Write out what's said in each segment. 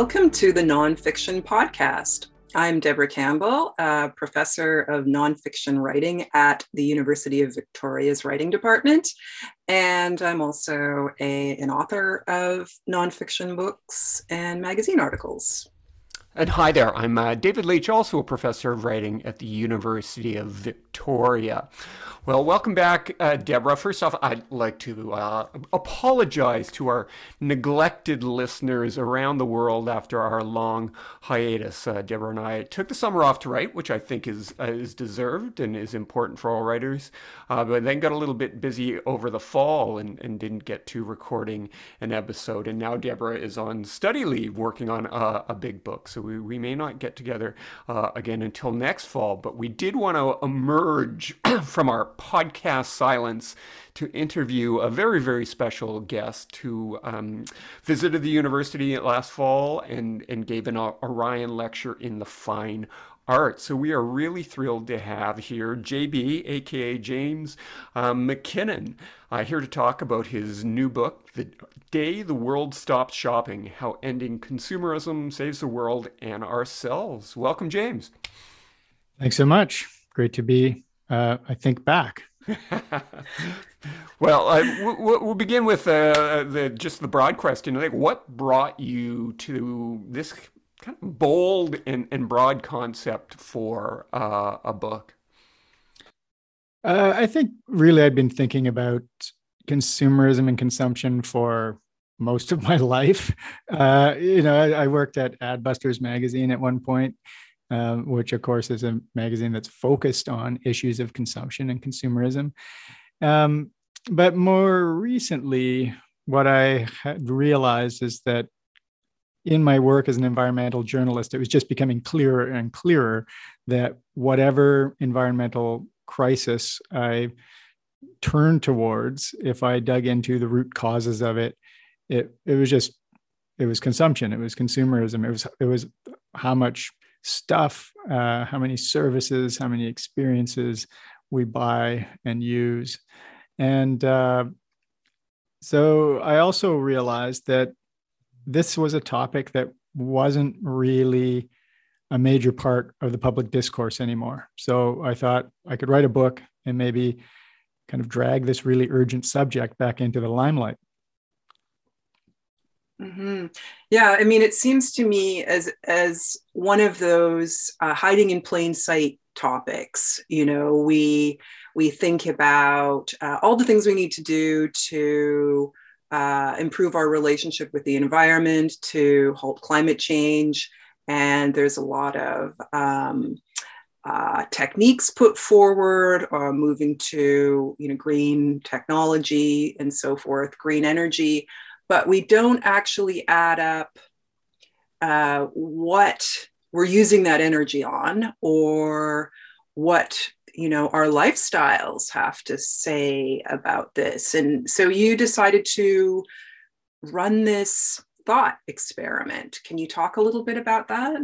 Welcome to the Nonfiction Podcast. I'm Deborah Campbell, a professor of nonfiction writing at the University of Victoria's Writing Department. And I'm also a, an author of nonfiction books and magazine articles. And hi there, I'm uh, David Leach, also a professor of writing at the University of Victoria. Well, welcome back, uh, Deborah. First off, I'd like to uh, apologize to our neglected listeners around the world after our long hiatus. Uh, Deborah and I took the summer off to write, which I think is uh, is deserved and is important for all writers, uh, but then got a little bit busy over the fall and, and didn't get to recording an episode. And now Deborah is on study leave working on a, a big book, so we, we may not get together uh, again until next fall. But we did want to emerge from our podcast silence to interview a very, very special guest who um, visited the university last fall and, and gave an Orion lecture in the fine arts. So we are really thrilled to have here JB, aka James um, MacKinnon, uh, here to talk about his new book, The Day the World Stops Shopping How Ending Consumerism Saves the World and Ourselves. Welcome, James. Thanks so much. Great to be uh, I think back. well, we'll, we'll begin with uh, the just the broad question. Like, what brought you to this kind of bold and, and broad concept for uh, a book? Uh, I think really I'd been thinking about consumerism and consumption for most of my life. Uh, you know, I, I, worked at Adbusters magazine at one point, um, which of course is a magazine that's focused on issues of consumption and consumerism. Um, but more recently, what I had realized is that in my work as an environmental journalist, it was just becoming clearer and clearer that whatever environmental crisis I turned towards, if I dug into the root causes of it, it it was just it was consumption, it was consumerism, it was it was how much stuff, uh, how many services, how many experiences we buy and use. And uh, so I also realized that this was a topic that wasn't really a major part of the public discourse anymore. So I thought I could write a book and maybe kind of drag this really urgent subject back into the limelight. Mm-hmm. Yeah, I mean, it seems to me as as one of those uh, hiding in plain sight topics. You know, we we think about uh, all the things we need to do to uh, improve our relationship with the environment, to halt climate change, and there's a lot of um, uh, techniques put forward, uh, moving to you know green technology and so forth, green energy. But we don't actually add up uh, what we're using that energy on or what you know our lifestyles have to say about this. And so you decided to run this thought experiment. Can you talk a little bit about that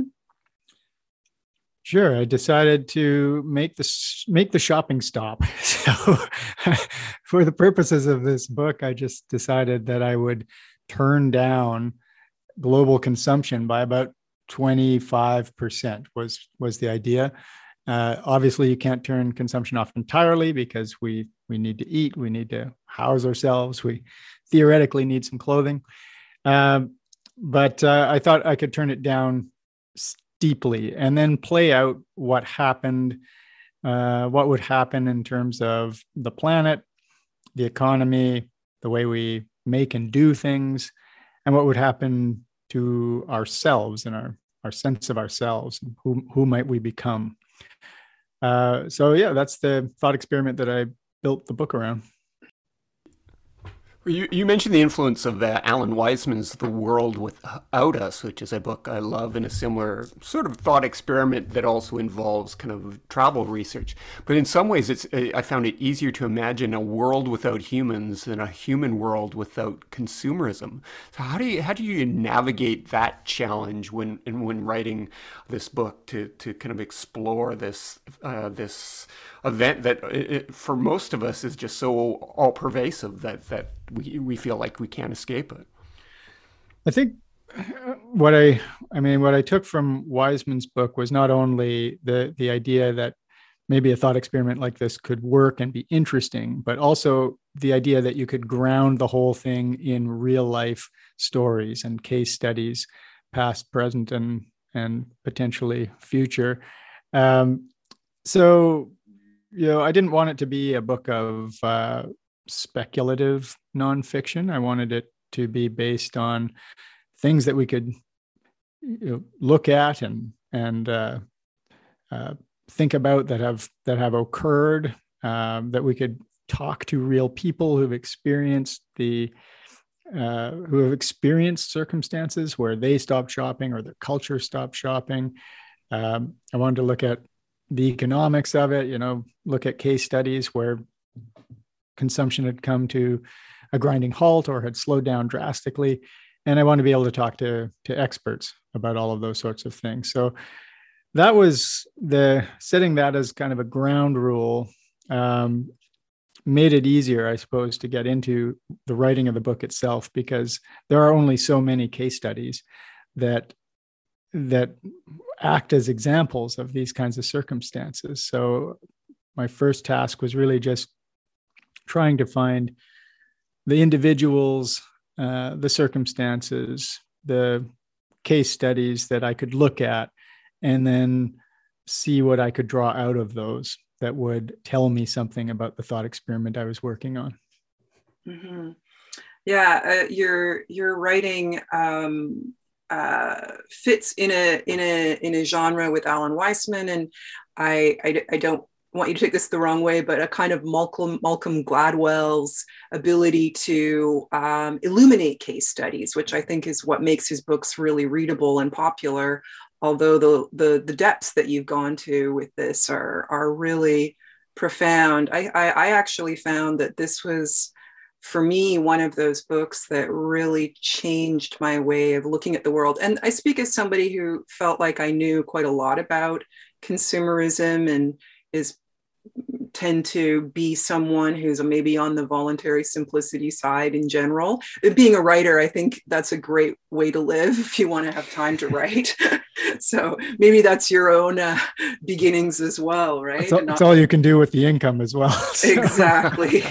Sure, I decided to make the make the shopping stop. So, for the purposes of this book, I just decided that I would turn down global consumption by about 25% was was the idea. Uh, obviously, you can't turn consumption off entirely because we we need to eat, we need to house ourselves, we theoretically need some clothing. Um, but uh, I thought I could turn it down deeply and then play out what happened, uh, what would happen in terms of the planet, the economy, the way we make and do things, and what would happen to ourselves and our, our sense of ourselves. Who, who might we become? Uh, so, yeah, that's the thought experiment that I built the book around. You, you mentioned the influence of uh, Alan Weisman's The World Without Us, which is a book I love and a similar sort of thought experiment that also involves kind of travel research. But in some ways, it's I found it easier to imagine a world without humans than a human world without consumerism. So how do you how do you navigate that challenge when when writing this book to to kind of explore this uh, this event that it, for most of us is just so all pervasive that that we we feel like we can't escape it. I think what I I mean what I took from Weisman's book was not only the the idea that maybe a thought experiment like this could work and be interesting, but also the idea that you could ground the whole thing in real life stories and case studies, past, present, and and potentially future. Um, so, you know, I didn't want it to be a book of uh, speculative nonfiction. I wanted it to be based on things that we could you know, look at and and uh, uh, think about that have that have occurred um, that we could talk to real people who've experienced the uh, who have experienced circumstances where they stopped shopping or their culture stopped shopping. Um, I wanted to look at the economics of it. You know, look at case studies where consumption had come to a grinding halt or had slowed down drastically. And I want to be able to talk to to experts about all of those sorts of things. So that was the setting that as kind of a ground rule um, made it easier, I suppose, to get into the writing of the book itself because there are only so many case studies that that act as examples of these kinds of circumstances. So my first task was really just trying to find the individuals, uh, the circumstances, the case studies that I could look at and then see what I could draw out of those that would tell me something about the thought experiment I was working on. Mm-hmm. Yeah, uh, your your writing um, uh, fits in a in a in a genre with Alan Weisman, and I, I, I don't want you to take this the wrong way, but a kind of Malcolm Malcolm Gladwell's ability to um, illuminate case studies, which I think is what makes his books really readable and popular although the, the, the depths that you've gone to with this are, are really profound. I, I, I actually found that this was, for me, one of those books that really changed my way of looking at the world. And I speak as somebody who felt like I knew quite a lot about consumerism and is tend to be someone who's maybe on the voluntary simplicity side in general. Being a writer, I think that's a great way to live if you want to have time to write. so maybe that's your own uh, beginnings as well, right? That's all, that's all, you can do with the income as well. So. Exactly.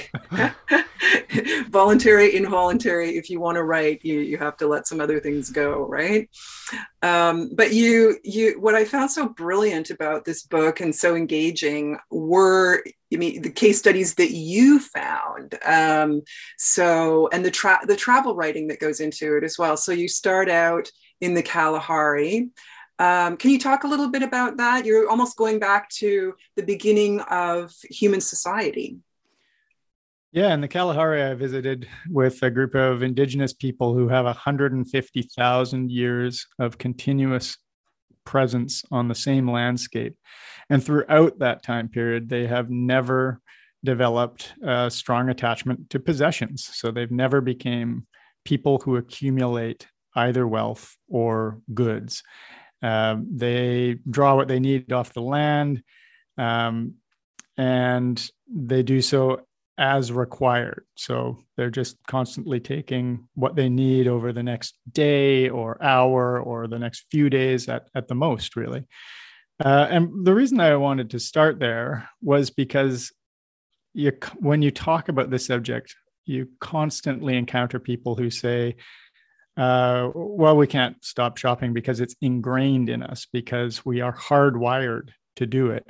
Voluntary, involuntary. If you want to write, you you have to let some other things go, right? Um, but you you what I found so brilliant about this book and so engaging were I mean the case studies that you found. Um, so and the tra- the travel writing that goes into it as well. So you start out in the Kalahari. Um, can you talk a little bit about that? You're almost going back to the beginning of human society. Yeah, in the Kalahari, I visited with a group of indigenous people who have 150,000 years of continuous presence on the same landscape. And throughout that time period, they have never developed a strong attachment to possessions. So they've never became people who accumulate either wealth or goods. Um, they draw what they need off the land, um, and they do so as required. So they're just constantly taking what they need over the next day or hour or the next few days at, at the most, really. Uh, and the reason I wanted to start there was because you, when you talk about this subject, you constantly encounter people who say, uh, well, we can't stop shopping because it's ingrained in us because we are hardwired to do it.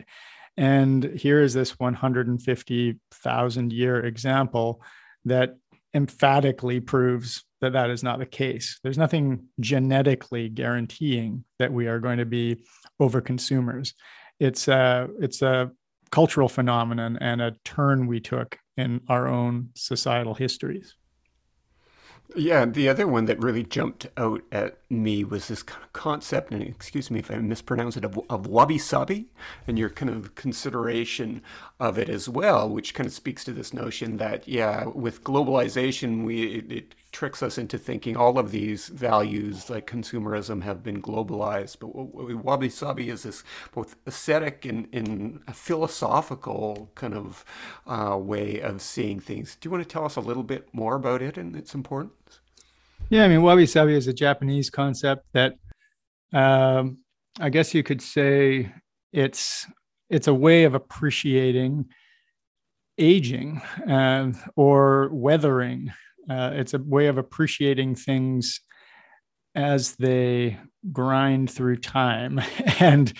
And here is this 150,000 year example that emphatically proves that that is not the case. There's nothing genetically guaranteeing that we are going to be over consumers. It's a, it's a cultural phenomenon and a turn we took in our own societal histories. Yeah, the other one that really jumped out at me was this kind of concept, and excuse me if I mispronounce it, of, of wabi sabi, and your kind of consideration of it as well, which kind of speaks to this notion that, yeah, with globalization, we it, it tricks us into thinking all of these values like consumerism have been globalized. But wabi sabi is this both aesthetic and, and philosophical kind of uh, way of seeing things. Do you want to tell us a little bit more about it and its importance? Yeah, I mean, wabi sabi is a Japanese concept that um, I guess you could say it's it's a way of appreciating aging uh, or weathering. Uh, it's a way of appreciating things as they grind through time. and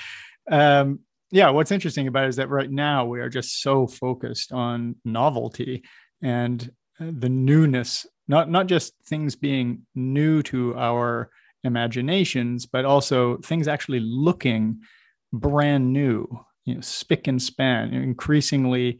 um, yeah, what's interesting about it is that right now we are just so focused on novelty and uh, the newness, not not just things being new to our imaginations, but also things actually looking brand new, you know, spick and span. Increasingly,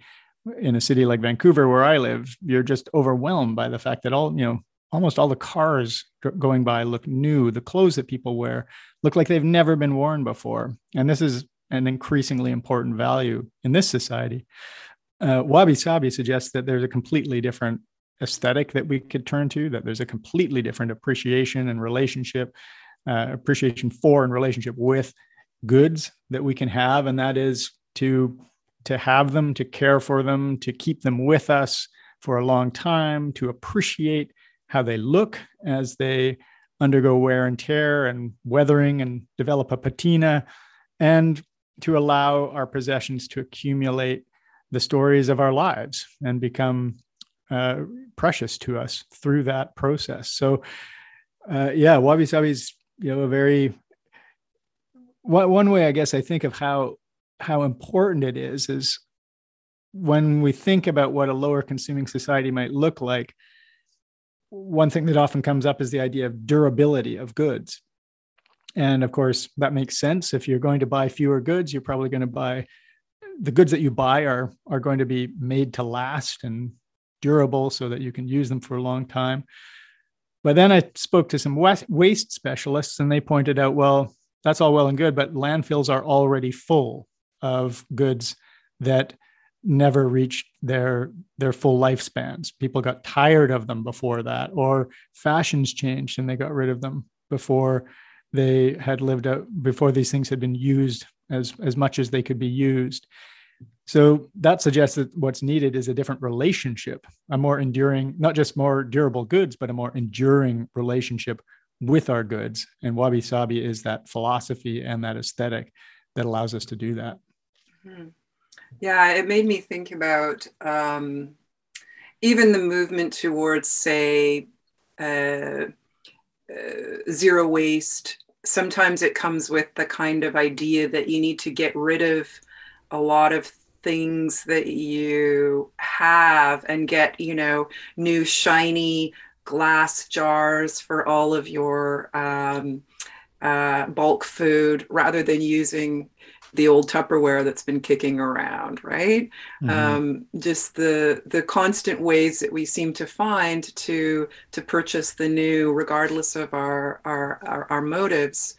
in a city like Vancouver, where I live, you're just overwhelmed by the fact that all you know, almost all the cars going by look new. The clothes that people wear look like they've never been worn before, and this is an increasingly important value in this society. Uh, Wabi Sabi suggests that there's a completely different aesthetic that we could turn to, that there's a completely different appreciation and relationship, uh, appreciation for and relationship with goods that we can have. And that is to, to have them, to care for them, to keep them with us for a long time, to appreciate how they look as they undergo wear and tear and weathering and develop a patina, and to allow our possessions to accumulate the stories of our lives and become uh, precious to us through that process. So, uh, yeah, wabi sabi is you know a very one, one way I guess I think of how how important it is is when we think about what a lower consuming society might look like. One thing that often comes up is the idea of durability of goods. And of course, that makes sense. If you're going to buy fewer goods, you're probably going to buy the goods that you buy are are going to be made to last and durable so that you can use them for a long time. But then I spoke to some waste specialists and they pointed out, well, that's all well and good, but landfills are already full of goods that never reached their their full lifespans. People got tired of them before that, or fashions changed and they got rid of them before they had lived out before these things had been used as as much as they could be used. So that suggests that what's needed is a different relationship, a more enduring, not just more durable goods, but a more enduring relationship with our goods. And wabi sabi is that philosophy and that aesthetic that allows us to do that. Mm-hmm. Yeah, it made me think about um, even the movement towards, say, uh, uh, zero waste. Sometimes it comes with the kind of idea that you need to get rid of a lot of things that you have and get, you know, new shiny glass jars for all of your um, uh, bulk food rather than using the old Tupperware that's been kicking around, right? Mm-hmm. Um, just the the constant ways that we seem to find to to purchase the new, regardless of our our our, our motives.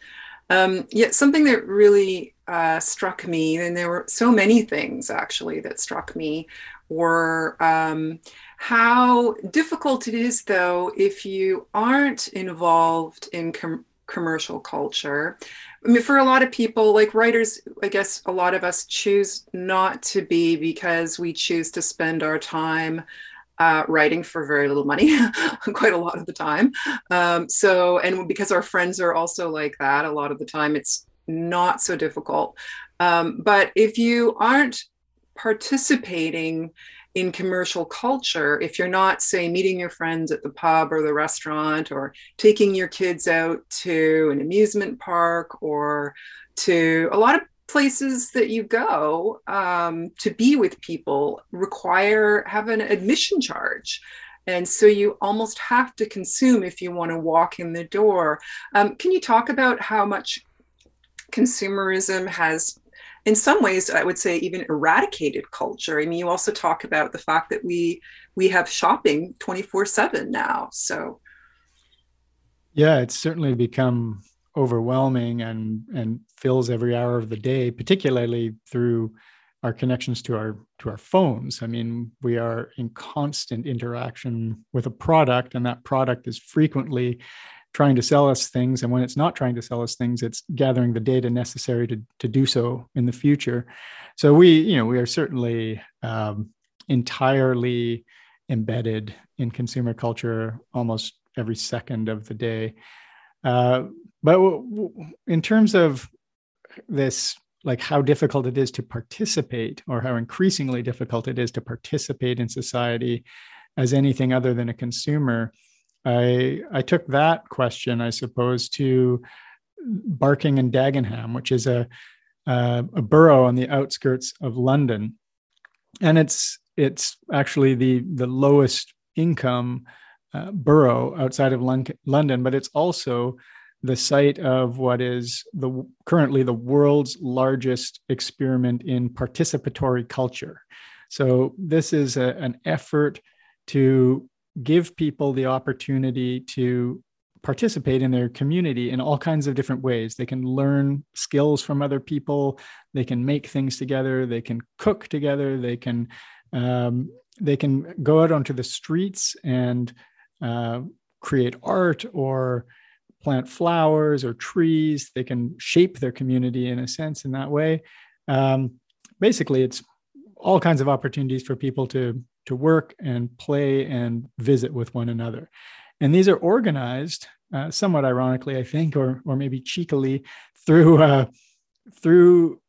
Um, yet something that really uh, struck me, and there were so many things actually that struck me, were um, how difficult it is, though, if you aren't involved in com- commercial culture. I mean, for a lot of people, like writers, I guess a lot of us choose not to be because we choose to spend our time uh, writing for very little money, quite a lot of the time. Um, so, and because our friends are also like that, a lot of the time it's not so difficult. Um, but if you aren't participating in commercial culture, if you're not, say, meeting your friends at the pub or the restaurant or taking your kids out to an amusement park or to a lot of places that you go um, to be with people require have an admission charge. And so you almost have to consume if you want to walk in the door. Um, can you talk about how much consumerism has in some ways i would say even eradicated culture. I mean you also talk about the fact that we we have shopping 24 7 now so. Yeah it's certainly become overwhelming and and fills every hour of the day particularly through our connections to our to our phones. I mean we are in constant interaction with a product and that product is frequently trying to sell us things and when it's not trying to sell us things it's gathering the data necessary to, to do so in the future so we you know we are certainly um, entirely embedded in consumer culture almost every second of the day. Uh, but w- w- in terms of this, like how difficult it is to participate, or how increasingly difficult it is to participate in society as anything other than a consumer, I I took that question, I suppose, to Barking and Dagenham, which is a uh, a borough on the outskirts of London, and it's it's actually the the lowest income uh, borough outside of London, but it's also the site of what is the currently the world's largest experiment in participatory culture. So this is a, an effort to give people the opportunity to participate in their community in all kinds of different ways. They can learn skills from other people. They can make things together. They can cook together. They can um, they can go out onto the streets and uh, create art or plant flowers or trees. They can shape their community in a sense in that way. Um, basically, it's all kinds of opportunities for people to to work and play and visit with one another. And these are organized uh, somewhat ironically, I think, or or maybe cheekily, through uh, through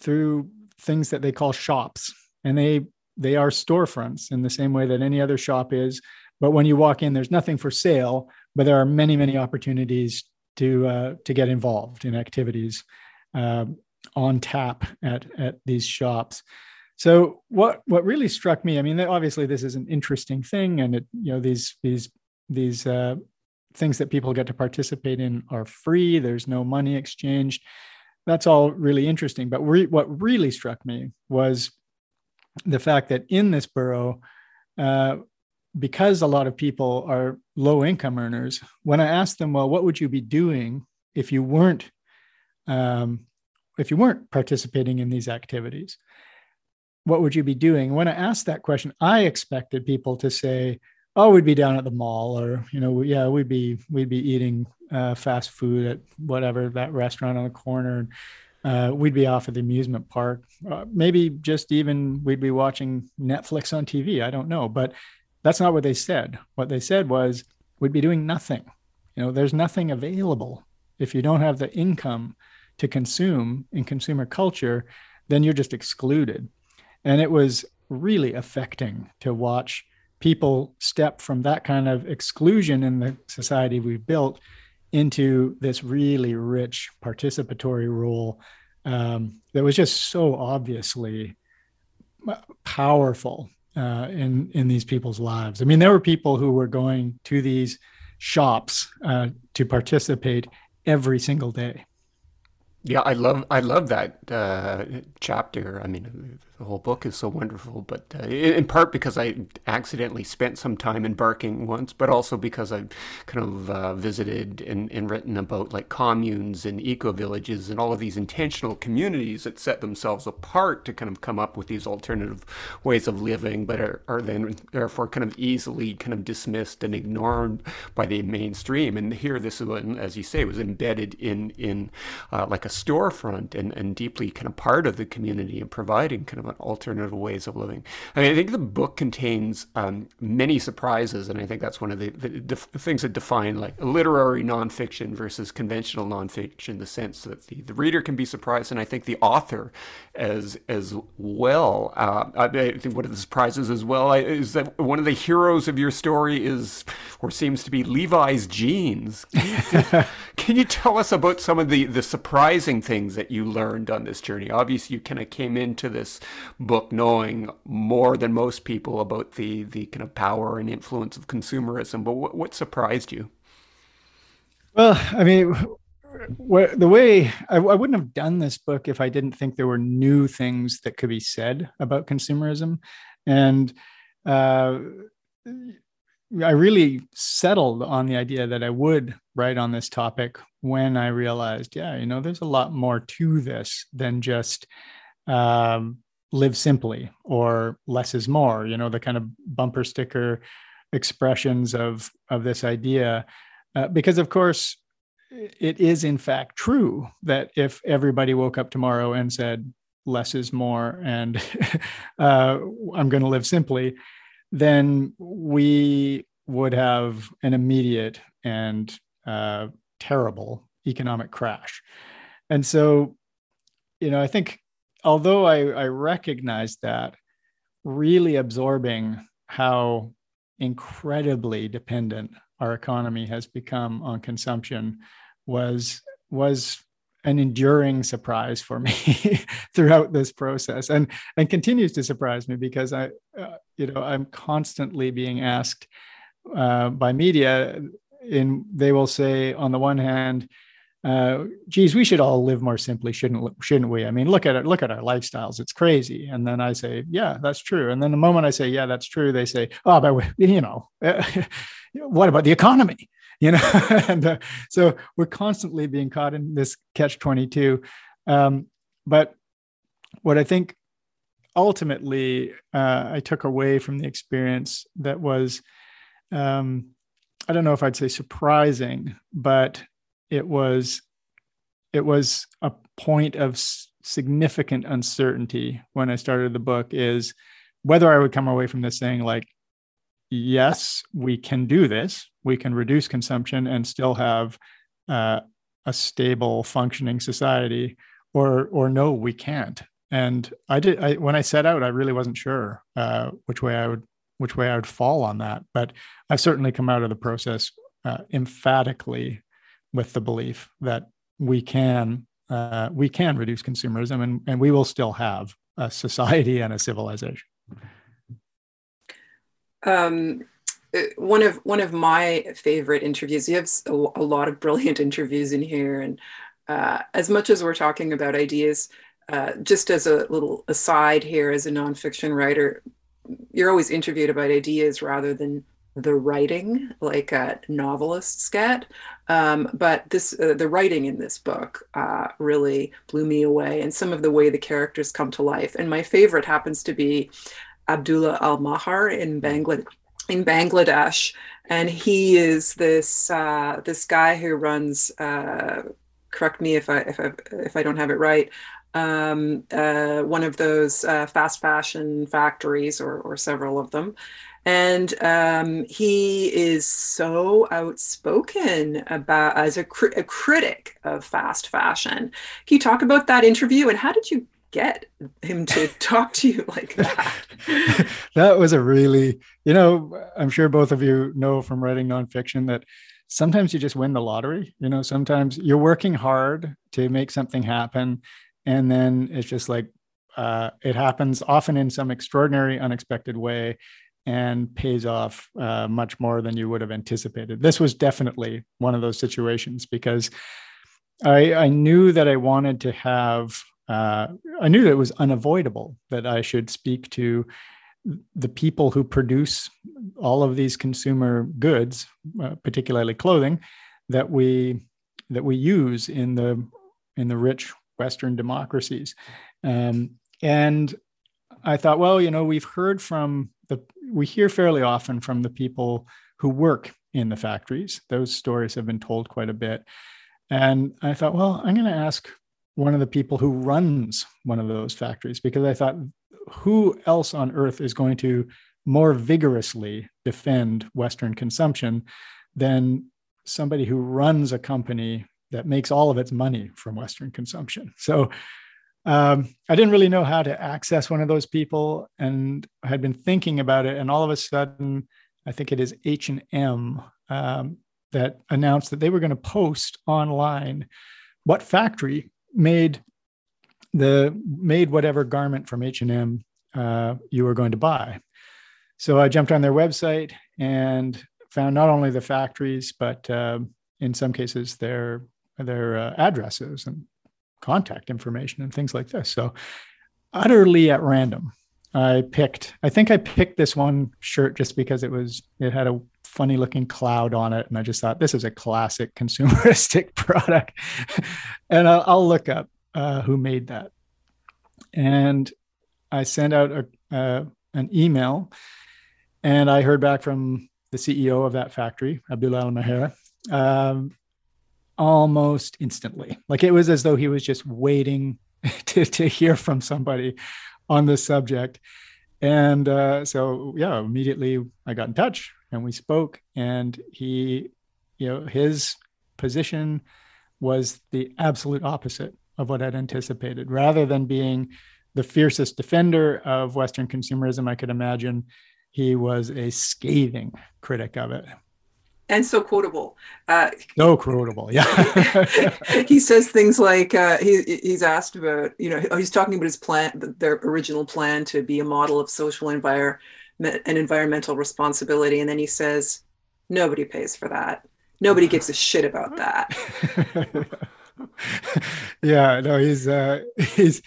through things that they call shops, and they they are storefronts in the same way that any other shop is. But when you walk in, there's nothing for sale, but there are many many opportunities to uh, to get involved in activities uh, on tap at at these shops. So what what really struck me, I mean, obviously this is an interesting thing, and it you know these these these uh, things that people get to participate in are free. There's no money exchanged. That's all really interesting. But re- what really struck me was the fact that in this borough, uh, because a lot of people are low income earners, when I asked them, well, what would you be doing if you weren't um, if you weren't participating in these activities? What would you be doing? When I asked that question, I expected people to say, oh we'd be down at the mall or you know yeah we'd be we'd be eating uh, fast food at whatever that restaurant on the corner uh, we'd be off at the amusement park. Uh, maybe just even we'd be watching netflix on tv i don't know but that's not what they said. What they said was we'd be doing nothing. You know there's nothing available. If you don't have the income to consume in consumer culture then you're just excluded and it was really affecting to watch people step from that kind of exclusion in the society we've built into this really rich participatory role um, that was just so obviously powerful uh, in in these people's lives. I mean, there were people who were going to these shops uh, to participate every single day. Yeah, I love I love that uh, chapter. I mean, the whole book is so wonderful, but uh, in part because I accidentally spent some time in Barking once, but also because I've kind of uh, visited and, and written about like communes and eco villages and all of these intentional communities that set themselves apart to kind of come up with these alternative ways of living, but are, are then therefore kind of easily kind of dismissed and ignored by the mainstream. And here, this one, as you say, was embedded in in uh, like a storefront and, and deeply kind of part of the community and providing kind of alternative ways of living. I mean, I think the book contains um, many surprises, and I think that's one of the, the def- things that define like literary nonfiction versus conventional nonfiction. The sense that the, the reader can be surprised, and I think the author as as well. Uh, I, think one of the surprises as well is that one of the heroes of your story is or seems to be Levi's jeans. Can you, can you tell us about some of the the surprising things that you learned on this journey? Obviously, you kind of came into this book knowing more than most people about the the kind of power and influence of consumerism. But what, what surprised you? Well, I mean, the way I, I, wouldn't have done this book if I didn't think there were new things that could be said about consumerism, and uh, I really settled on the idea that I would write on this topic when I realized, yeah, you know, there's a lot more to this than just um, live simply or less is more you know the kind of bumper sticker expressions of of this idea uh, because of course it is in fact true that if everybody woke up tomorrow and said less is more and uh, i'm going to live simply then we would have an immediate and uh, terrible economic crash. And so, you know, I think although I, I recognize that, really absorbing how incredibly dependent our economy has become on consumption was was an enduring surprise for me throughout this process and and continues to surprise me because i uh, you know i'm constantly being asked uh, by media in they will say on the one hand uh, geez, we should all live more simply, shouldn't shouldn't we? I mean, look at it, look at our lifestyles. It's crazy. And then I say, yeah, that's true. And then the moment I say, yeah, that's true, they say, oh, but you know, what about the economy? You know, and uh, so we're constantly being caught in this catch twenty two. Um, but what I think ultimately uh, I took away from the experience that was, um, I don't know if I'd say surprising, but it was it was a point of significant uncertainty when I started the book is whether I would come away from this saying like yes we can do this. We can reduce consumption and still have uh, a stable functioning society or or no we can't. And I did I, when I set out I really wasn't sure uh, which way I would which way I would fall on that. But I've certainly come out of the process uh, emphatically with the belief that we can uh, we can reduce consumerism and, and we will still have a society and a civilization. Um, one of one of my favorite interviews. You have a, a lot of brilliant interviews in here, and uh, as much as we're talking about ideas, uh, just as a little aside here, as a nonfiction writer, you're always interviewed about ideas rather than the writing like uh, novelists get. Um, but this, uh, the writing in this book uh, really blew me away, and some of the way the characters come to life. And my favorite happens to be Abdullah Al Maher in Bangladesh. In Bangladesh, and he is this uh, this guy who runs. Uh, correct me if I if I if I don't have it right. Um, uh, one of those fast fashion factories, or or several of them, and um, he is so outspoken about as a, cr- a, critic of fast fashion. Can you talk about that interview and how did you get him to talk to you like that? that was a really, you know, I'm sure both of you know from writing nonfiction that sometimes you just win the lottery. You know, sometimes you're working hard to make something happen, and then it's just like uh, it happens often in some extraordinary, unexpected way and pays off uh, much more than you would have anticipated. This was definitely one of those situations because I, I knew that I wanted to have, uh, I knew that it was unavoidable that I should speak to the people who produce all of these consumer goods, uh, particularly clothing, that we that we use in the in the rich Western democracies. Um, and I thought, well, you know, we've heard from the we hear fairly often from the people who work in the factories. Those stories have been told quite a bit. And I thought, well, I'm going to ask one of the people who runs one of those factories because I thought, who else on earth is going to more vigorously defend Western consumption than somebody who runs a company that makes all of its money from Western consumption? So um, I didn't really know how to access one of those people, and I had been thinking about it. And all of a sudden, I think it is H and M um, that announced that they were going to post online what factory made the made whatever garment from H and M uh, you were going to buy. So I jumped on their website and found not only the factories, but uh, in some cases their their uh, addresses and contact information and things like this. So utterly at random, I picked, I think I picked this one shirt just because it was, it had a funny looking cloud on it. And I just thought this is a classic consumeristic product. and I'll, I'll, look up uh, who made that. And I sent out a, uh, an email and I heard back from the CEO of that factory, Abdullah Al Mahera, um, almost instantly. Like it was as though he was just waiting to, to hear from somebody on this subject. And uh, so, yeah, immediately I got in touch and we spoke, and he, you know, his position was the absolute opposite of what I'd anticipated. Rather than being the fiercest defender of Western consumerism I could imagine, he was a scathing critic of it. And so quotable. Uh, so quotable, yeah. he says things like uh, he, he's asked about, you know, he's talking about his plan, their original plan to be a model of social environment and environmental responsibility. And then he says, nobody pays for that. Nobody gives a shit about that. yeah, no, he's uh, he's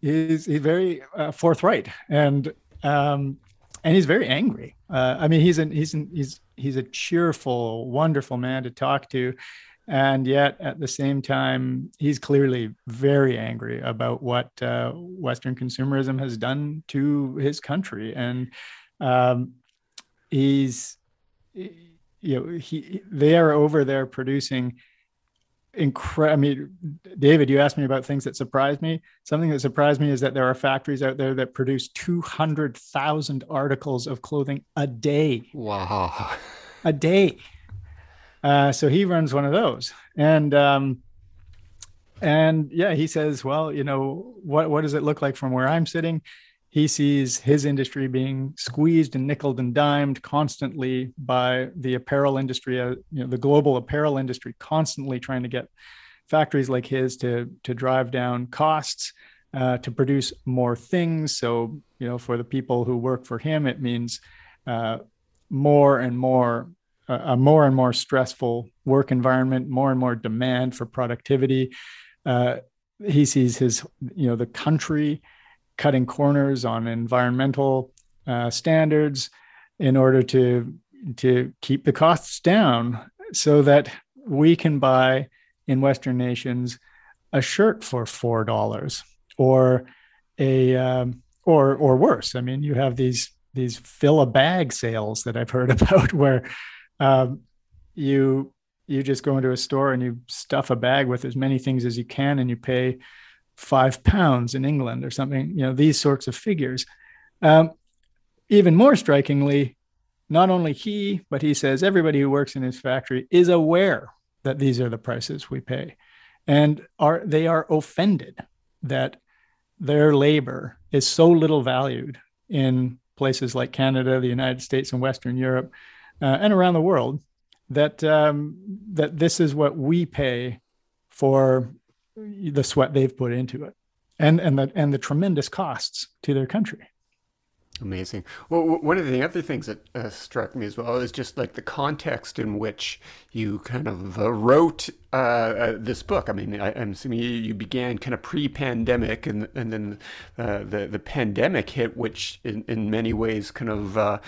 he's he's very uh, forthright and um, and he's very angry. Uh, I mean, he's an he's an, he's he's a cheerful, wonderful man to talk to, and yet at the same time, he's clearly very angry about what uh, Western consumerism has done to his country, and um, he's you know he they are over there producing incredible. I mean, David, you asked me about things that surprised me. Something that surprised me is that there are factories out there that produce 200,000 articles of clothing a day. Wow. A day. Uh, so he runs one of those. And, um, and yeah, he says, well, you know, what, what does it look like from where I'm sitting? He sees his industry being squeezed and nickeled and dimed constantly by the apparel industry, uh, you know, the global apparel industry constantly trying to get factories like his to to drive down costs, uh, to produce more things. So, you know, for the people who work for him, it means uh, more and more a more and more stressful work environment, more and more demand for productivity. Uh, he sees his, you know, the country cutting corners on environmental uh, standards in order to to keep the costs down so that we can buy in western nations a shirt for four dollars or a um, or or worse. I mean you have these these fill a bag sales that i've heard about where um, you you just go into a store and you stuff a bag with as many things as you can and you pay five pounds in England or something, you know, these sorts of figures. Um, even more strikingly, not only he, but he says everybody who works in his factory is aware that these are the prices we pay and are they are offended that their labor is so little valued in places like Canada, the United States, and Western Europe, uh, and around the world. That um, that this is what we pay for the sweat they've put into it and and the and the tremendous costs to their country Amazing. Well, one of the other things that uh, struck me as well is just like the context in which you kind of uh, wrote uh, uh this book. I mean, I, am assuming you, you, began kind of pre-pandemic, and and then uh, the the pandemic hit, which in, in many ways kind of uh,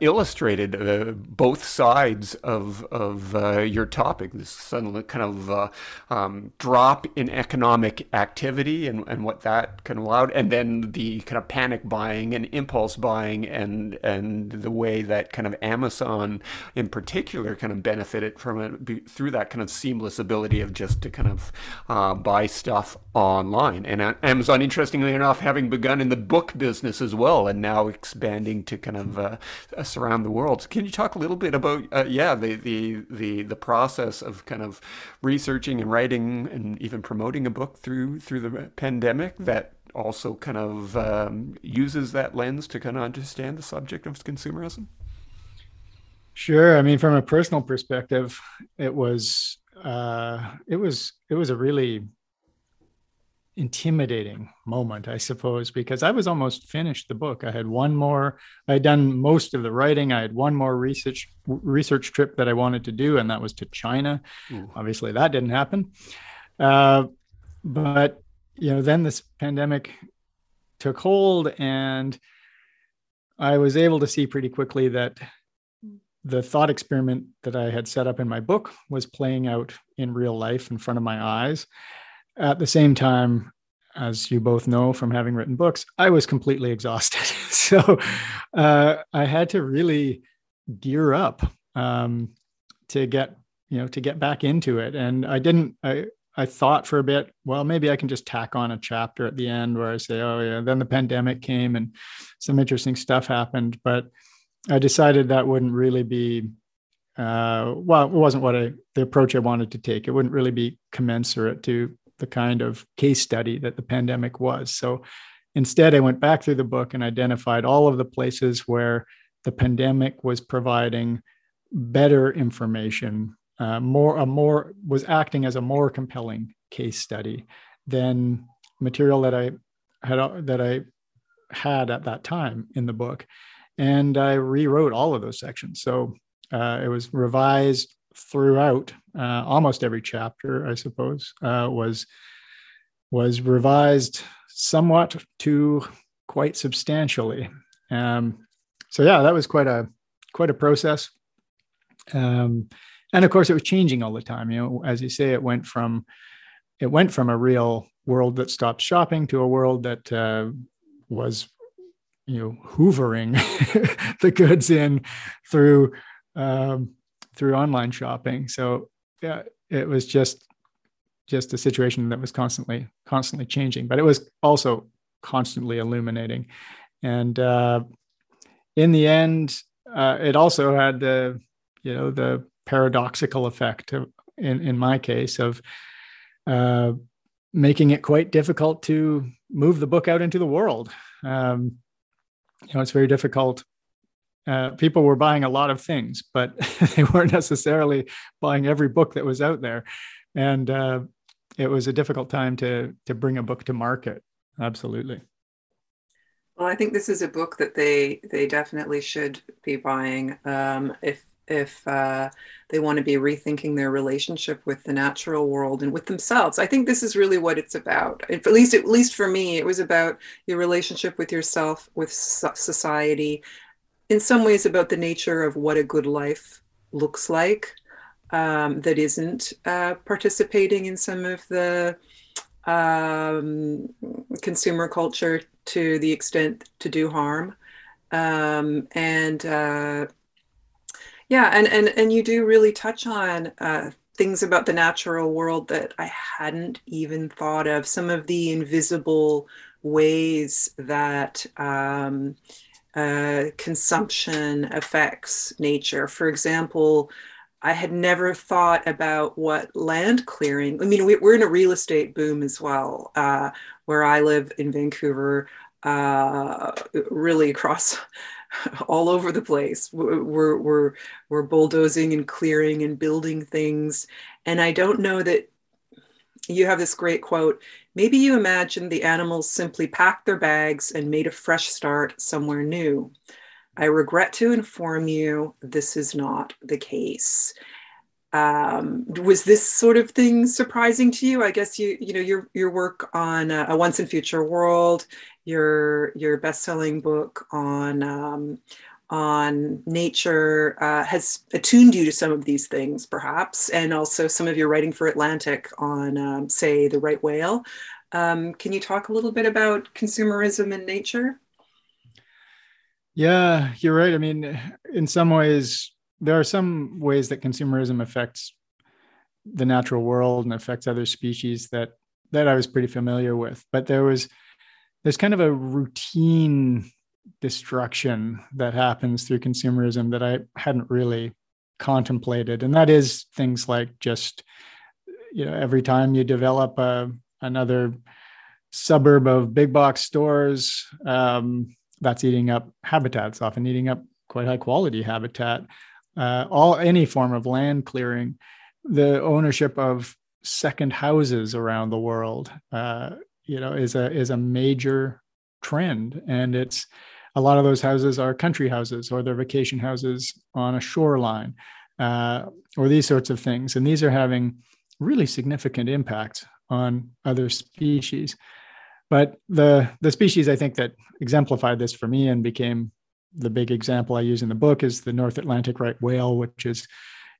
illustrated both sides of of your topic. This sudden kind of um, drop in economic activity and and what that kind of allowed, and then the kind of panic buying and impulse impulse buying and and the way that kind of Amazon in particular kind of benefited from it through that kind of seamless ability of just to kind of uh, buy stuff online. And Amazon, interestingly enough, having begun in the book business as well, and now expanding to kind of uh, surround the world. Can you talk a little bit about uh, yeah the, the the the process of kind of researching and writing and even promoting a book through through the pandemic that also kind of um, uses that lens to kind of understand the subject of consumerism? Sure. I mean, from a personal perspective, it was uh, it was it was a really intimidating moment, I suppose, because I was almost finished the book. I had one more. I had done most of the writing. I had one more research research trip that I wanted to do, and that was to China. Ooh. Obviously, that didn't happen. Uh, but you know, then this pandemic took hold, and I was able to see pretty quickly that the thought experiment that I had set up in my book was playing out in real life in front of my eyes. At the same time, as you both know from having written books, I was completely exhausted. so uh, I had to really gear up um, to get you know to get back into it. And I didn't. I I thought for a bit, well, maybe I can just tack on a chapter at the end where I say, oh, yeah, then the pandemic came and some interesting stuff happened. But I decided that wouldn't really be uh, well, it wasn't what I the approach I wanted to take. It wouldn't really be commensurate to the kind of case study that the pandemic was. So instead, I went back through the book and identified all of the places where the pandemic was providing better information, uh, more a more was acting as a more compelling case study than material that I had that I had at that time in the book, and I rewrote all of those sections. So uh, it was revised throughout. Uh, almost every chapter, I suppose, uh, was was revised somewhat to quite substantially. Um, so yeah, that was quite a quite a process. Um, and of course, it was changing all the time. You know, as you say, it went from it went from a real world that stopped shopping to a world that uh, was you know hoovering the goods in through um, through online shopping. So yeah, it was just just a situation that was constantly constantly changing, but it was also constantly illuminating. And uh, in the end, uh, it also had the you know the paradoxical effect of, in in my case of uh, making it quite difficult to move the book out into the world. Um, you know, it's very difficult uh, people were buying a lot of things, but they weren't necessarily buying every book that was out there, and uh, it was a difficult time to to bring a book to market. Absolutely. Well, I think this is a book that they they definitely should be buying um, if if uh, they want to be rethinking their relationship with the natural world and with themselves. I think this is really what it's about. At least, at least for me, it was about your relationship with yourself, with society, in some ways about the nature of what a good life looks like um, that isn't uh, participating in some of the um, consumer culture to the extent to do harm. Um, and uh, yeah, and, and, and you do really touch on uh, things about the natural world that I hadn't even thought of, some of the invisible ways that um, uh, consumption affects nature. For example, I had never thought about what land clearing. I mean, we, are in a real estate boom as well. Uh, where I live in Vancouver, uh, really across all over the place. We're, we're, we're bulldozing and clearing and building things. And I don't know that you have this great quote Maybe you imagine the animals simply packed their bags and made a fresh start somewhere new. I regret to inform you this is not the case. Um, was this sort of thing surprising to you? I guess you you know your your work on uh, a once and future world, your your best selling book on um, on nature uh, has attuned you to some of these things, perhaps, and also some of your writing for Atlantic on, um, say, the right whale. Um, can you talk a little bit about consumerism and nature? Yeah, you're right. I mean, in some ways, there are some ways that consumerism affects the natural world and affects other species that that I was pretty familiar with. But there was there's kind of a routine destruction that happens through consumerism that I hadn't really contemplated. And that is things like just, you know, every time you develop a, another suburb of big box stores, um, that's eating up habitats, often eating up quite high quality habitat. Uh, all any form of land clearing, the ownership of second houses around the world, uh, you know, is a is a major trend, and it's a lot of those houses are country houses or they're vacation houses on a shoreline uh, or these sorts of things. And these are having really significant impacts on other species. But the, the species I think that exemplified this for me and became the big example I use in the book is the North Atlantic right whale, which is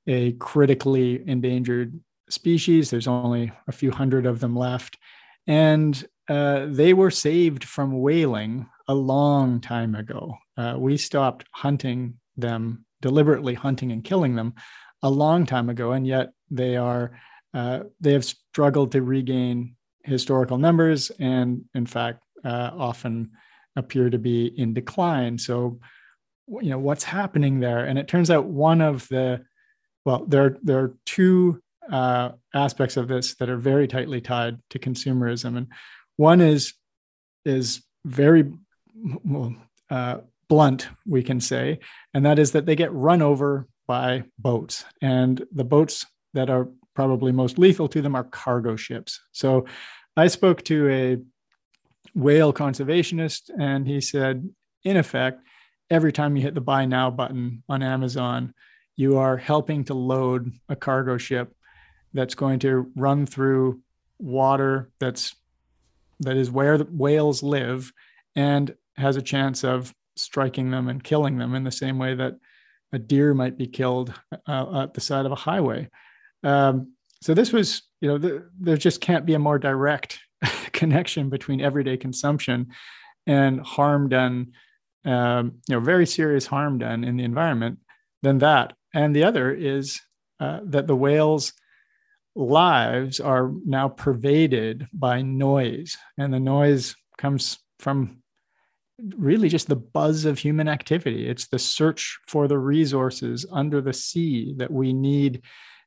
a critically endangered species. There's only a few hundred of them left. And uh, they were saved from whaling a long time ago. Uh, we stopped hunting them, deliberately hunting and killing them a long time ago, and yet they are uh, they have struggled to regain historical numbers, and in fact, uh, often appear to be in decline. So you know what's happening there? And it turns out one of the well there there are two uh, aspects of this that are very tightly tied to consumerism. And one is is very well, uh, blunt we can say and that is that they get run over by boats. And the boats that are probably most lethal to them are cargo ships. So i spoke to a whale conservationist and he said in effect every time you hit the buy now button on Amazon, you are helping to load a cargo ship that's going to run through water that's that is where the whales live and has a chance of striking them and killing them in the same way that a deer might be killed uh, at the side of a highway. Um, so this was, you know, the, there just can't be a more direct connection between everyday consumption and harm done um, you know, very serious harm done in the environment than that. And the other is uh, that the whales' lives are now pervaded by noise, and the noise comes from really just the buzz of human activity. It's the search for the resources under the sea that we need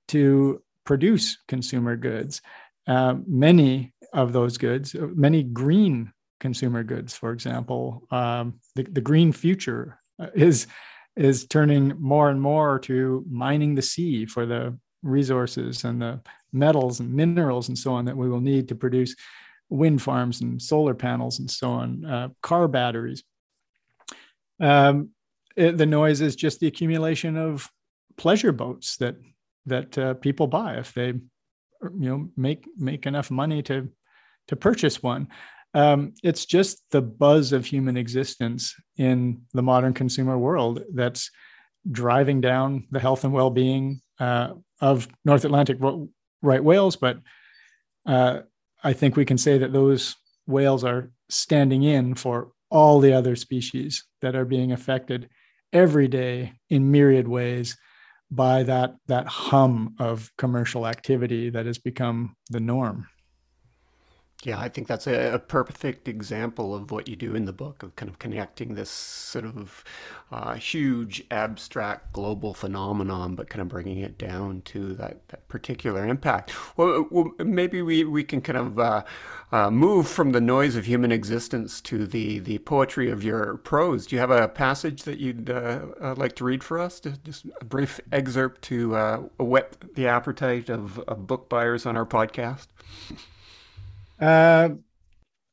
to produce consumer goods. Uh, many of those goods, many green consumer goods, for example. Um, the, the green future uh, is is turning more and more to mining the sea for the resources and the metals and minerals and so on that we will need to produce wind farms and solar panels and so on, uh, car batteries. Um, it, the noise is just the accumulation of pleasure boats that that uh, people buy if they you know make make enough money to to purchase one um, it's just the buzz of human existence in the modern consumer world that's driving down the health and well-being uh, of North Atlantic right whales. But uh, I think we can say that those whales are standing in for all the other species that are being affected every day in myriad ways by that that hum of commercial activity that has become the norm. Yeah, I think that's a, a, perfect example of what you do in the book of kind of connecting this sort of uh, huge abstract global phenomenon, but kind of bringing it down to that, that particular impact. Well, well, maybe we, we can kind of uh, uh, move from the noise of human existence to the, the poetry of your prose. Do you have a passage that you'd uh, uh, like to read for us? Just a brief excerpt to uh, whet the appetite of, of book buyers on our podcast? Uh,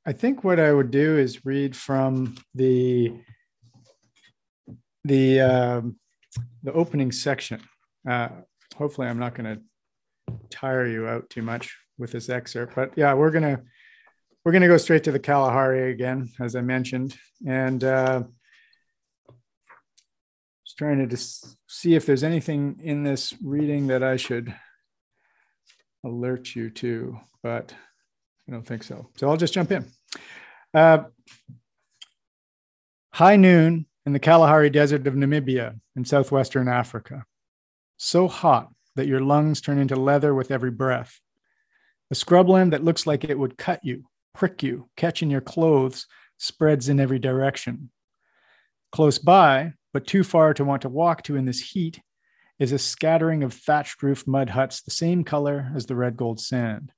I think what I would do is read from the the um, the opening section. Uh, hopefully, I'm not going to tire you out too much with this excerpt, but yeah, we're gonna we're gonna go straight to the Kalahari again, as I mentioned, and uh, just trying to just see if there's anything in this reading that I should alert you to, but I don't think so. So I'll just jump in. Uh, high noon in the Kalahari Desert of Namibia in southwestern Africa. So hot that your lungs turn into leather with every breath. A scrubland that looks like it would cut you, prick you, catch in your clothes, spreads in every direction. Close by, but too far to want to walk to in this heat, is a scattering of thatched roof mud huts the same color as the red gold sand.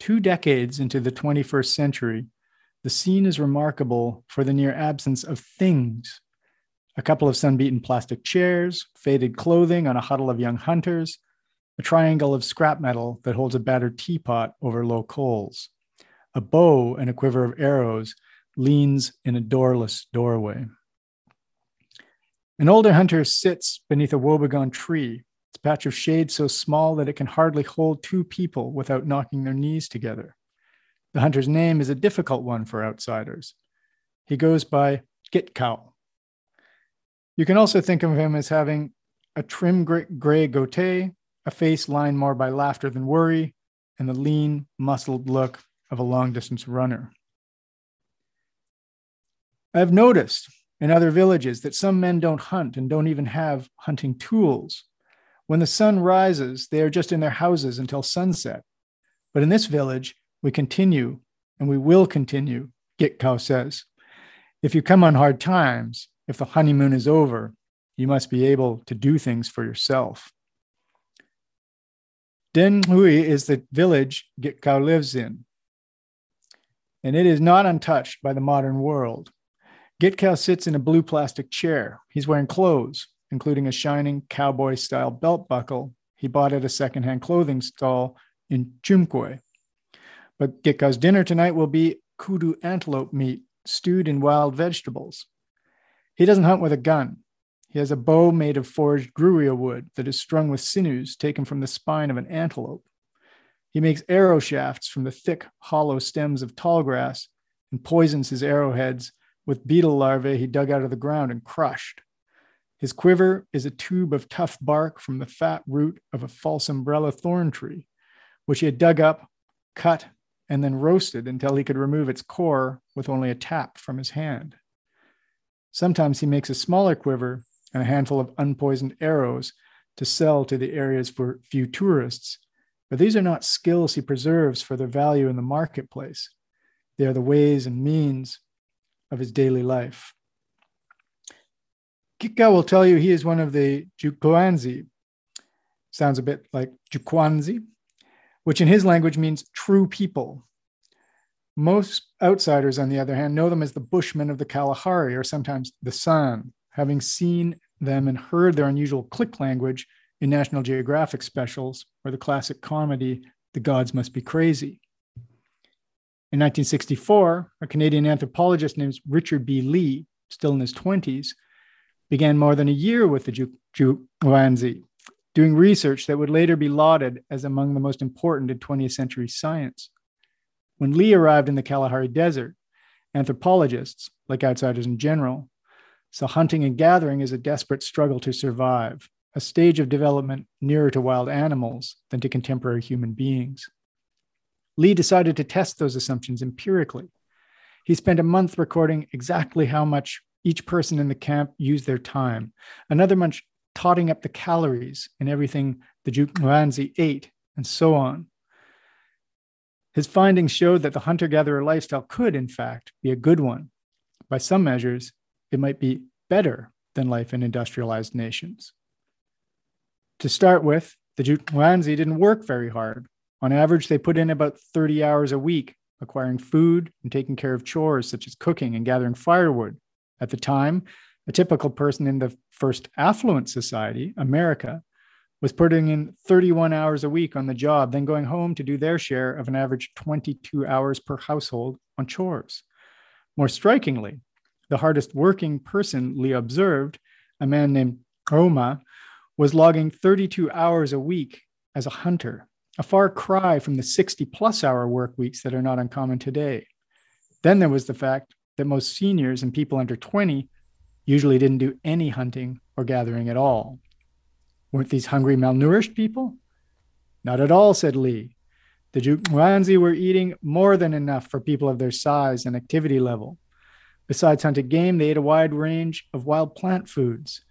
Two decades into the 21st century, the scene is remarkable for the near absence of things. A couple of sun-beaten plastic chairs, faded clothing on a huddle of young hunters, a triangle of scrap metal that holds a battered teapot over low coals. A bow and a quiver of arrows leans in a doorless doorway. An older hunter sits beneath a woebegone tree, a patch of shade so small that it can hardly hold two people without knocking their knees together. The hunter's name is a difficult one for outsiders. He goes by Gitcow. You can also think of him as having a trim gray goatee, a face lined more by laughter than worry, and the lean, muscled look of a long distance runner. I've noticed in other villages that some men don't hunt and don't even have hunting tools. When the sun rises, they are just in their houses until sunset. But in this village, we continue and we will continue, Gitcow says. If you come on hard times, if the honeymoon is over, you must be able to do things for yourself. Den Hui is the village Gitkau lives in, and it is not untouched by the modern world. Gitkau sits in a blue plastic chair. He's wearing clothes, including a shining cowboy style belt buckle he bought at a secondhand clothing stall in Tsumkwe. But Gitkau's dinner tonight will be kudu antelope meat stewed in wild vegetables. He doesn't hunt with a gun. He has a bow made of forged grewia wood that is strung with sinews taken from the spine of an antelope. He makes arrow shafts from the thick, hollow stems of tall grass and poisons his arrowheads with beetle larvae he dug out of the ground and crushed. His quiver is a tube of tough bark from the fat root of a false umbrella thorn tree, which he had dug up, cut, and then roasted until he could remove its core with only a tap from his hand. Sometimes he makes a smaller quiver and a handful of unpoisoned arrows to sell to the areas for few tourists. But these are not skills he preserves for their value in the marketplace. They are the ways and means of his daily life. Gitkau will tell you he is one of the Jukwanzi. Sounds a bit like Jukwanzi, which in his language means true people. Most outsiders, on the other hand, know them as the Bushmen of the Kalahari or sometimes the San, having seen them and heard their unusual click language in National Geographic specials or the classic comedy The Gods Must Be Crazy. In 1964, a Canadian anthropologist named Richard B. Lee, still in his 20s, began more than a year with the Jukwanzi, doing research that would later be lauded as among the most important in 20th century science. When Lee arrived in the Kalahari Desert, anthropologists, like outsiders in general, so hunting and gathering is a desperate struggle to survive, a stage of development nearer to wild animals than to contemporary human beings. Lee decided to test those assumptions empirically. He spent a month recording exactly how much each person in the camp used their time, another month totting up the calories in everything the Jukwanzi ate, and so on. His findings showed that the hunter gatherer lifestyle could, in fact, be a good one. By some measures, it might be better than life in industrialized nations. To start with, the Jukwanzi didn't work very hard. On average, they put in about 30 hours a week acquiring food and taking care of chores such as cooking and gathering firewood. At the time, a typical person in the first affluent society, America, was putting in 31 hours a week on the job, then going home to do their share of an average 22 hours per household on chores. More strikingly, the hardest working person Lee observed, a man named Roma, was logging 32 hours a week as a hunter, a far cry from the 60 plus hour work weeks that are not uncommon today. Then there was the fact that most seniors and people under 20 usually didn't do any hunting or gathering at all. Weren't these hungry, malnourished people? Not at all, said Lee. The Jukwanzi were eating more than enough for people of their size and activity level. Besides hunted game, they ate a wide range of wild plant foods.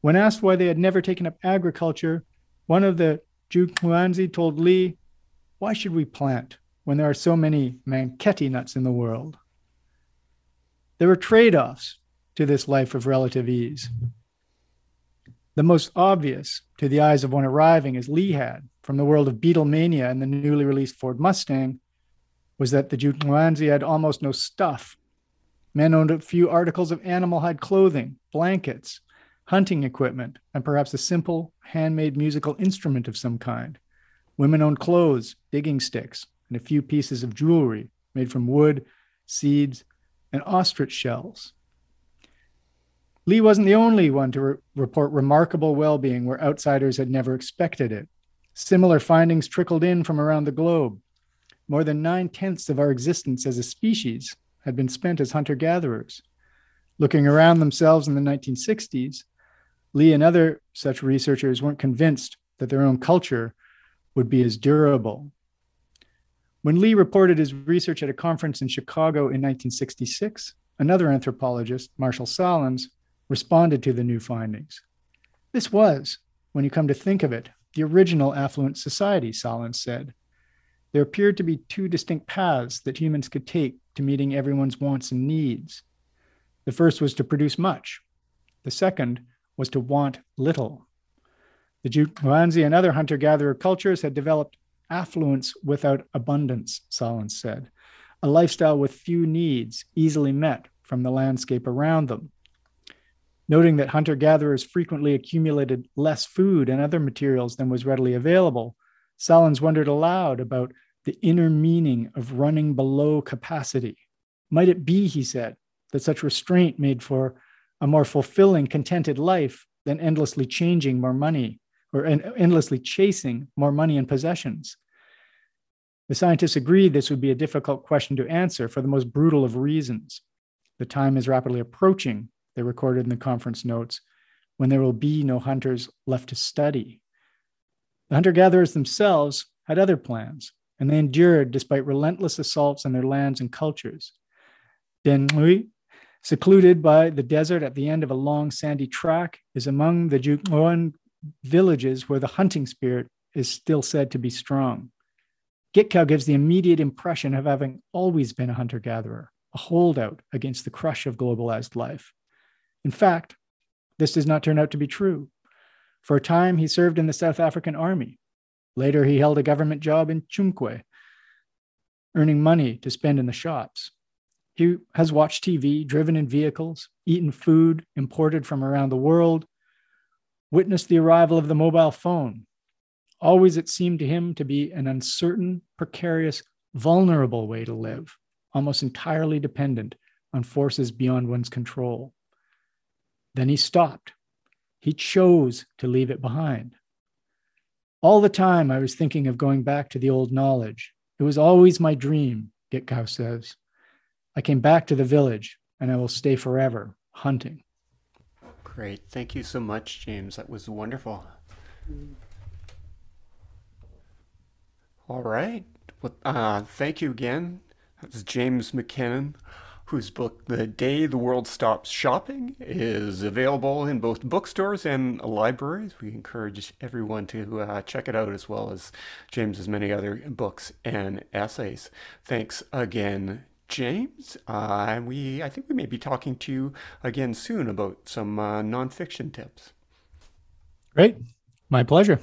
When asked why they had never taken up agriculture, one of the Jukwanzi told Lee, Why should we plant when there are so many mangetti nuts in the world? There were trade offs to this life of relative ease. The most obvious to the eyes of one arriving, as Lee had from the world of Beatlemania and the newly released Ford Mustang, was that the Jukwanzi had almost no stuff Men owned a few articles of animal hide clothing, blankets, hunting equipment, and perhaps a simple handmade musical instrument of some kind. Women owned clothes, digging sticks, and a few pieces of jewelry made from wood, seeds, and ostrich shells. Lee wasn't the only one to re- report remarkable well being where outsiders had never expected it. Similar findings trickled in from around the globe. More than nine tenths of our existence as a species had been spent as hunter gatherers. Looking around themselves in the 1960s, Lee and other such researchers weren't convinced that their own culture would be as durable. When Lee reported his research at a conference in Chicago in 1966, another anthropologist, Marshall Sahlins, responded to the new findings. This was, when you come to think of it, the original affluent society, Sahlins said. There appeared to be two distinct paths that humans could take to meeting everyone's wants and needs. The first was to produce much, The second was to want little. The Juanzi and other hunter gatherer cultures had developed affluence without abundance, Sahlins said, a lifestyle with few needs, easily met from the landscape around them. Noting that hunter gatherers frequently accumulated less food and other materials than was readily available, Sahlins wondered aloud about the inner meaning of running below capacity. Might it be, he said, that such restraint made for a more fulfilling, contented life than endlessly changing more money or endlessly chasing more money and possessions? The scientists agreed this would be a difficult question to answer for the most brutal of reasons. The time is rapidly approaching, they recorded in the conference notes, when there will be no hunters left to study. The hunter gatherers themselves had other plans, and they endured despite relentless assaults on their lands and cultures. Denhui, secluded by the desert at the end of a long sandy track, is among the Jukuan villages where the hunting spirit is still said to be strong. Gitkow gives the immediate impression of having always been a hunter gatherer, a holdout against the crush of globalized life. In fact, this does not turn out to be true. For a time, he served in the South African Army. Later, he held a government job in Tsumkwe, earning money to spend in the shops. He has watched TV, driven in vehicles, eaten food imported from around the world, witnessed the arrival of the mobile phone, Always it seemed to him to be an uncertain, precarious, vulnerable way to live, almost entirely dependent on forces beyond one's control. Then he stopped. He chose to leave it behind. All the time, I was thinking of going back to the old knowledge. It was always my dream, Gitkow says. I came back to the village, and I will stay forever hunting. Great. Thank you so much, James. That was wonderful. All right. Well, uh, thank you again. That's James MacKinnon, whose book, The Day the World Stops Shopping, is available in both bookstores and libraries. We encourage everyone to uh, check it out, as well as James's many other books and essays. Thanks again, James. Uh, we, I think we may be talking to you again soon about some uh, nonfiction tips. Great. My pleasure.